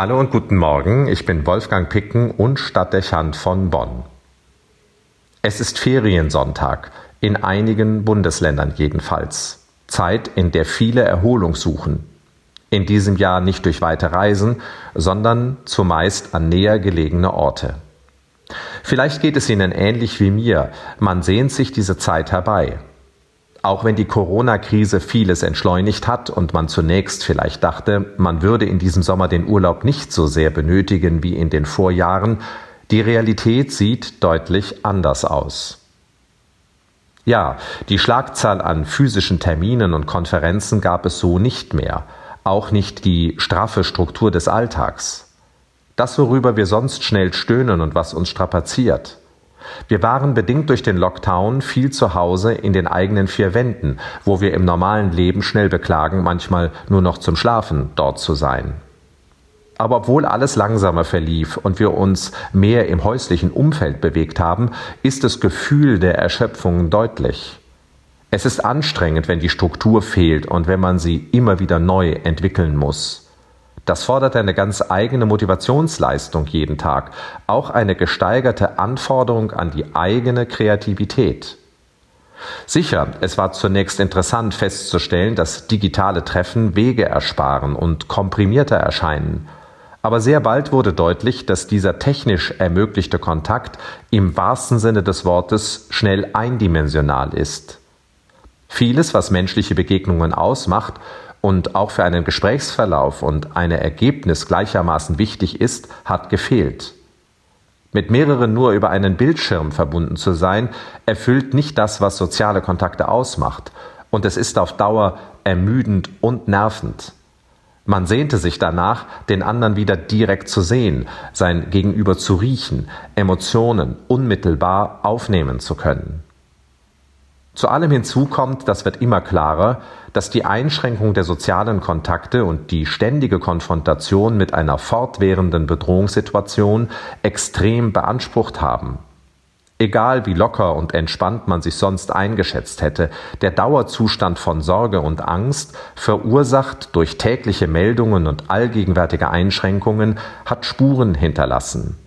Hallo und guten Morgen, ich bin Wolfgang Picken und Stadtdechant von Bonn. Es ist Feriensonntag, in einigen Bundesländern jedenfalls. Zeit, in der viele Erholung suchen. In diesem Jahr nicht durch weite Reisen, sondern zumeist an näher gelegene Orte. Vielleicht geht es Ihnen ähnlich wie mir, man sehnt sich diese Zeit herbei. Auch wenn die Corona-Krise vieles entschleunigt hat und man zunächst vielleicht dachte, man würde in diesem Sommer den Urlaub nicht so sehr benötigen wie in den Vorjahren, die Realität sieht deutlich anders aus. Ja, die Schlagzahl an physischen Terminen und Konferenzen gab es so nicht mehr, auch nicht die straffe Struktur des Alltags. Das, worüber wir sonst schnell stöhnen und was uns strapaziert. Wir waren bedingt durch den Lockdown viel zu Hause in den eigenen vier Wänden, wo wir im normalen Leben schnell beklagen, manchmal nur noch zum Schlafen dort zu sein. Aber obwohl alles langsamer verlief und wir uns mehr im häuslichen Umfeld bewegt haben, ist das Gefühl der Erschöpfung deutlich. Es ist anstrengend, wenn die Struktur fehlt und wenn man sie immer wieder neu entwickeln muss. Das fordert eine ganz eigene Motivationsleistung jeden Tag, auch eine gesteigerte Anforderung an die eigene Kreativität. Sicher, es war zunächst interessant festzustellen, dass digitale Treffen Wege ersparen und komprimierter erscheinen. Aber sehr bald wurde deutlich, dass dieser technisch ermöglichte Kontakt im wahrsten Sinne des Wortes schnell eindimensional ist. Vieles, was menschliche Begegnungen ausmacht und auch für einen Gesprächsverlauf und ein Ergebnis gleichermaßen wichtig ist, hat gefehlt. Mit mehreren nur über einen Bildschirm verbunden zu sein, erfüllt nicht das, was soziale Kontakte ausmacht, und es ist auf Dauer ermüdend und nervend. Man sehnte sich danach, den anderen wieder direkt zu sehen, sein Gegenüber zu riechen, Emotionen unmittelbar aufnehmen zu können. Zu allem hinzu kommt, das wird immer klarer, dass die Einschränkung der sozialen Kontakte und die ständige Konfrontation mit einer fortwährenden Bedrohungssituation extrem beansprucht haben. Egal wie locker und entspannt man sich sonst eingeschätzt hätte, der Dauerzustand von Sorge und Angst, verursacht durch tägliche Meldungen und allgegenwärtige Einschränkungen, hat Spuren hinterlassen.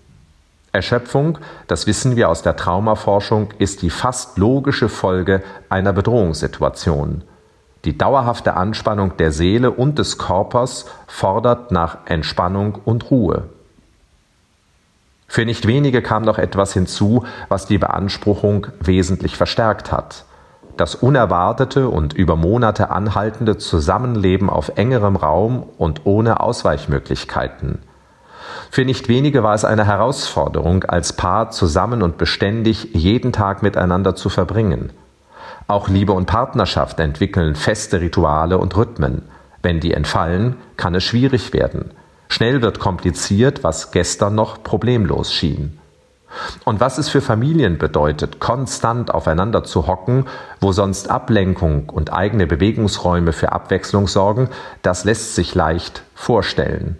Erschöpfung, das wissen wir aus der Traumaforschung, ist die fast logische Folge einer Bedrohungssituation. Die dauerhafte Anspannung der Seele und des Körpers fordert nach Entspannung und Ruhe. Für nicht wenige kam noch etwas hinzu, was die Beanspruchung wesentlich verstärkt hat. Das unerwartete und über Monate anhaltende Zusammenleben auf engerem Raum und ohne Ausweichmöglichkeiten – für nicht wenige war es eine Herausforderung, als Paar zusammen und beständig jeden Tag miteinander zu verbringen. Auch Liebe und Partnerschaft entwickeln feste Rituale und Rhythmen. Wenn die entfallen, kann es schwierig werden. Schnell wird kompliziert, was gestern noch problemlos schien. Und was es für Familien bedeutet, konstant aufeinander zu hocken, wo sonst Ablenkung und eigene Bewegungsräume für Abwechslung sorgen, das lässt sich leicht vorstellen.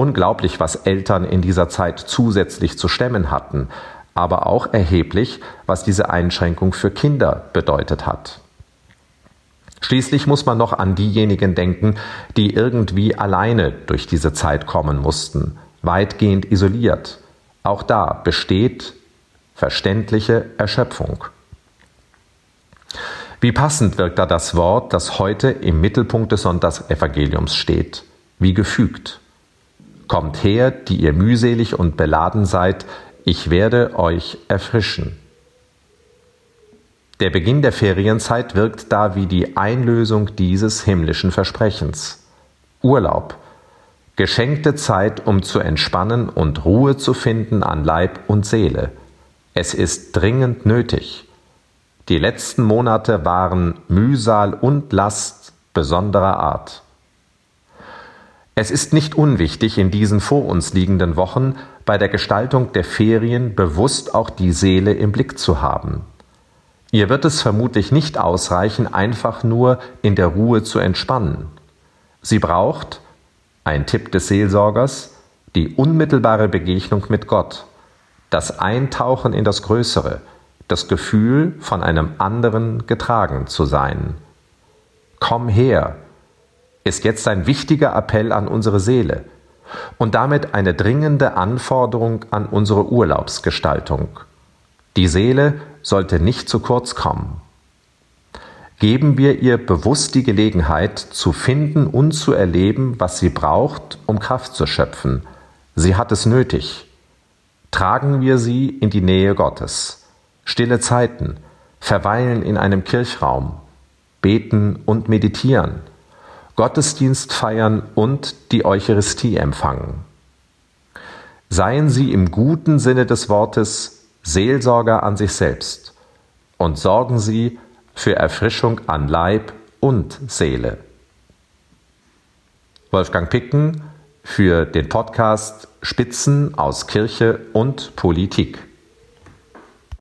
Unglaublich, was Eltern in dieser Zeit zusätzlich zu stemmen hatten, aber auch erheblich, was diese Einschränkung für Kinder bedeutet hat. Schließlich muss man noch an diejenigen denken, die irgendwie alleine durch diese Zeit kommen mussten, weitgehend isoliert. Auch da besteht verständliche Erschöpfung. Wie passend wirkt da das Wort, das heute im Mittelpunkt des Sonntagsevangeliums steht, wie gefügt. Kommt her, die ihr mühselig und beladen seid, ich werde euch erfrischen. Der Beginn der Ferienzeit wirkt da wie die Einlösung dieses himmlischen Versprechens. Urlaub, geschenkte Zeit, um zu entspannen und Ruhe zu finden an Leib und Seele. Es ist dringend nötig. Die letzten Monate waren Mühsal und Last besonderer Art. Es ist nicht unwichtig, in diesen vor uns liegenden Wochen bei der Gestaltung der Ferien bewusst auch die Seele im Blick zu haben. Ihr wird es vermutlich nicht ausreichen, einfach nur in der Ruhe zu entspannen. Sie braucht, ein Tipp des Seelsorgers, die unmittelbare Begegnung mit Gott, das Eintauchen in das Größere, das Gefühl, von einem anderen getragen zu sein. Komm her, ist jetzt ein wichtiger Appell an unsere Seele. und damit eine dringende Anforderung an unsere Urlaubsgestaltung. Die Seele sollte nicht zu kurz kommen. Geben wir ihr bewusst die Gelegenheit, zu finden und zu erleben, was sie braucht, um Kraft zu schöpfen. Sie hat es nötig. Tragen wir sie in die Nähe Gottes. Stille Zeiten, verweilen in einem Kirchraum, beten und meditieren, Gottesdienst feiern und die Eucharistie empfangen. Seien Sie im guten Sinne des Wortes Seelsorger an sich selbst und sorgen Sie für Erfrischung an Leib und Seele. Wolfgang Picken für den Podcast Spitzen aus Kirche und Politik.